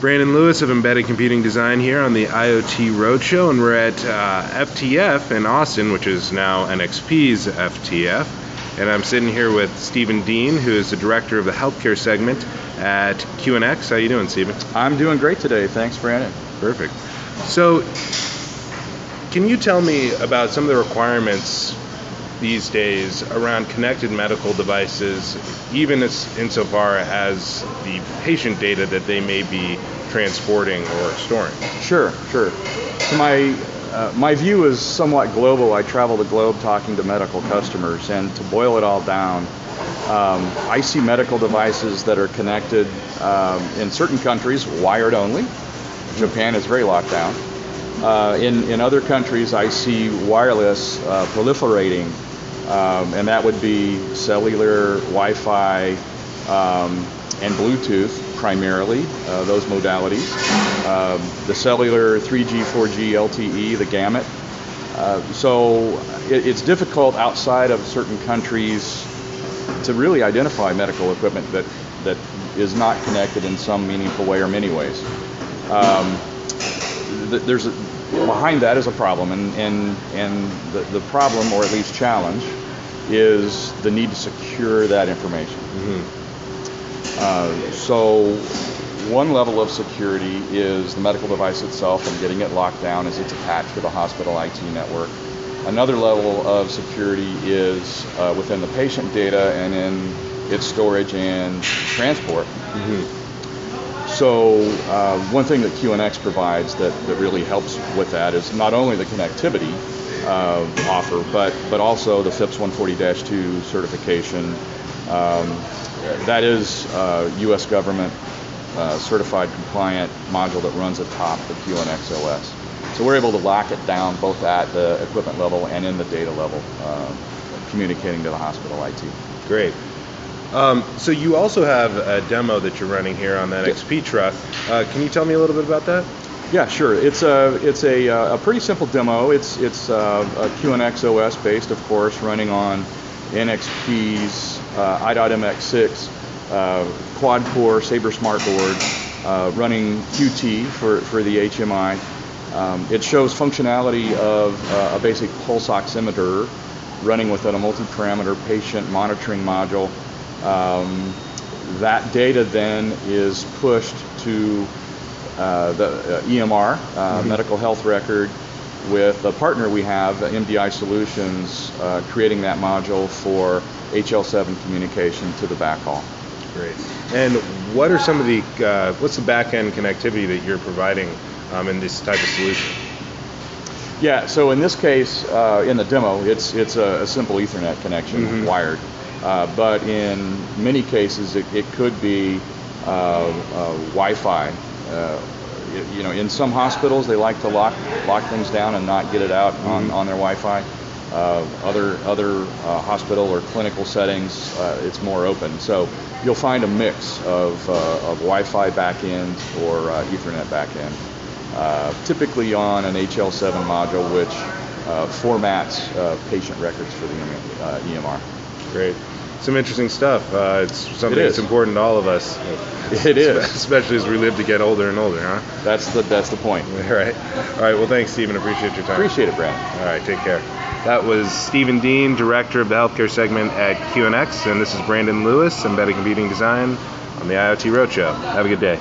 Brandon Lewis of Embedded Computing Design here on the IoT Roadshow, and we're at uh, FTF in Austin, which is now NXP's FTF. And I'm sitting here with Stephen Dean, who is the director of the healthcare segment at QNX. How you doing, Stephen? I'm doing great today. Thanks, Brandon. Perfect. So, can you tell me about some of the requirements these days around connected medical devices, even as, insofar as the patient data that they may be transporting or storing? Sure, sure. So my uh, my view is somewhat global. I travel the globe talking to medical customers, and to boil it all down, um, I see medical devices that are connected um, in certain countries wired only. Japan is very locked down. Uh, in, in other countries, I see wireless uh, proliferating um, and that would be cellular, Wi-Fi, um, and Bluetooth primarily, uh, those modalities. Um, the cellular, 3G, 4G, LTE, the gamut. Uh, so it, it's difficult outside of certain countries to really identify medical equipment that, that is not connected in some meaningful way or many ways. Um, th- there's a, behind that is a problem, and, and, and the, the problem, or at least challenge, is the need to secure that information. Mm-hmm. Uh, so, one level of security is the medical device itself and getting it locked down as it's attached to the hospital IT network. Another level of security is uh, within the patient data and in its storage and transport. Mm-hmm. So uh, one thing that QNX provides that, that really helps with that is not only the connectivity uh, offer, but but also the FIPS 140-2 certification. Um, that is uh, U.S. government uh, certified compliant module that runs atop the QNX OS. So we're able to lock it down both at the equipment level and in the data level, uh, communicating to the hospital IT. Great. Um, so you also have a demo that you're running here on that. XP truck. Uh, can you tell me a little bit about that? Yeah, sure. It's a it's a, uh, a pretty simple demo. It's it's uh, a QNX OS based, of course, running on NXP's uh, i.MX6 uh, quad core Sabre Smart board, uh, running Qt for for the HMI. Um, it shows functionality of uh, a basic pulse oximeter running within a multi-parameter patient monitoring module. Um, that data then is pushed to uh, the uh, EMR, uh, mm-hmm. medical health record, with a partner we have, MDI Solutions, creating that module for HL7 communication to the backhaul. Great. And what are some of the uh, what's the back end connectivity that you're providing um, in this type of solution? Yeah. So in this case, uh, in the demo, it's it's a, a simple Ethernet connection, mm-hmm. wired. Uh, but in many cases, it, it could be Wi-Fi uh, you know, in some hospitals they like to lock lock things down and not get it out on, mm-hmm. on their Wi-Fi. Uh, other other uh, hospital or clinical settings, uh, it's more open. So you'll find a mix of, uh, of Wi-Fi backend or uh, Ethernet backend, uh, typically on an HL7 module, which formats patient records for the EMR. Great some interesting stuff. Uh, it's something it that's important to all of us. It is, especially as we live to get older and older, huh? That's the that's the point. All right, all right. Well, thanks, Stephen. Appreciate your time. Appreciate it, Brandon. All right, take care. That was Stephen Dean, director of the healthcare segment at QNX, and this is Brandon Lewis, embedded computing design on the IoT Roadshow. Have a good day.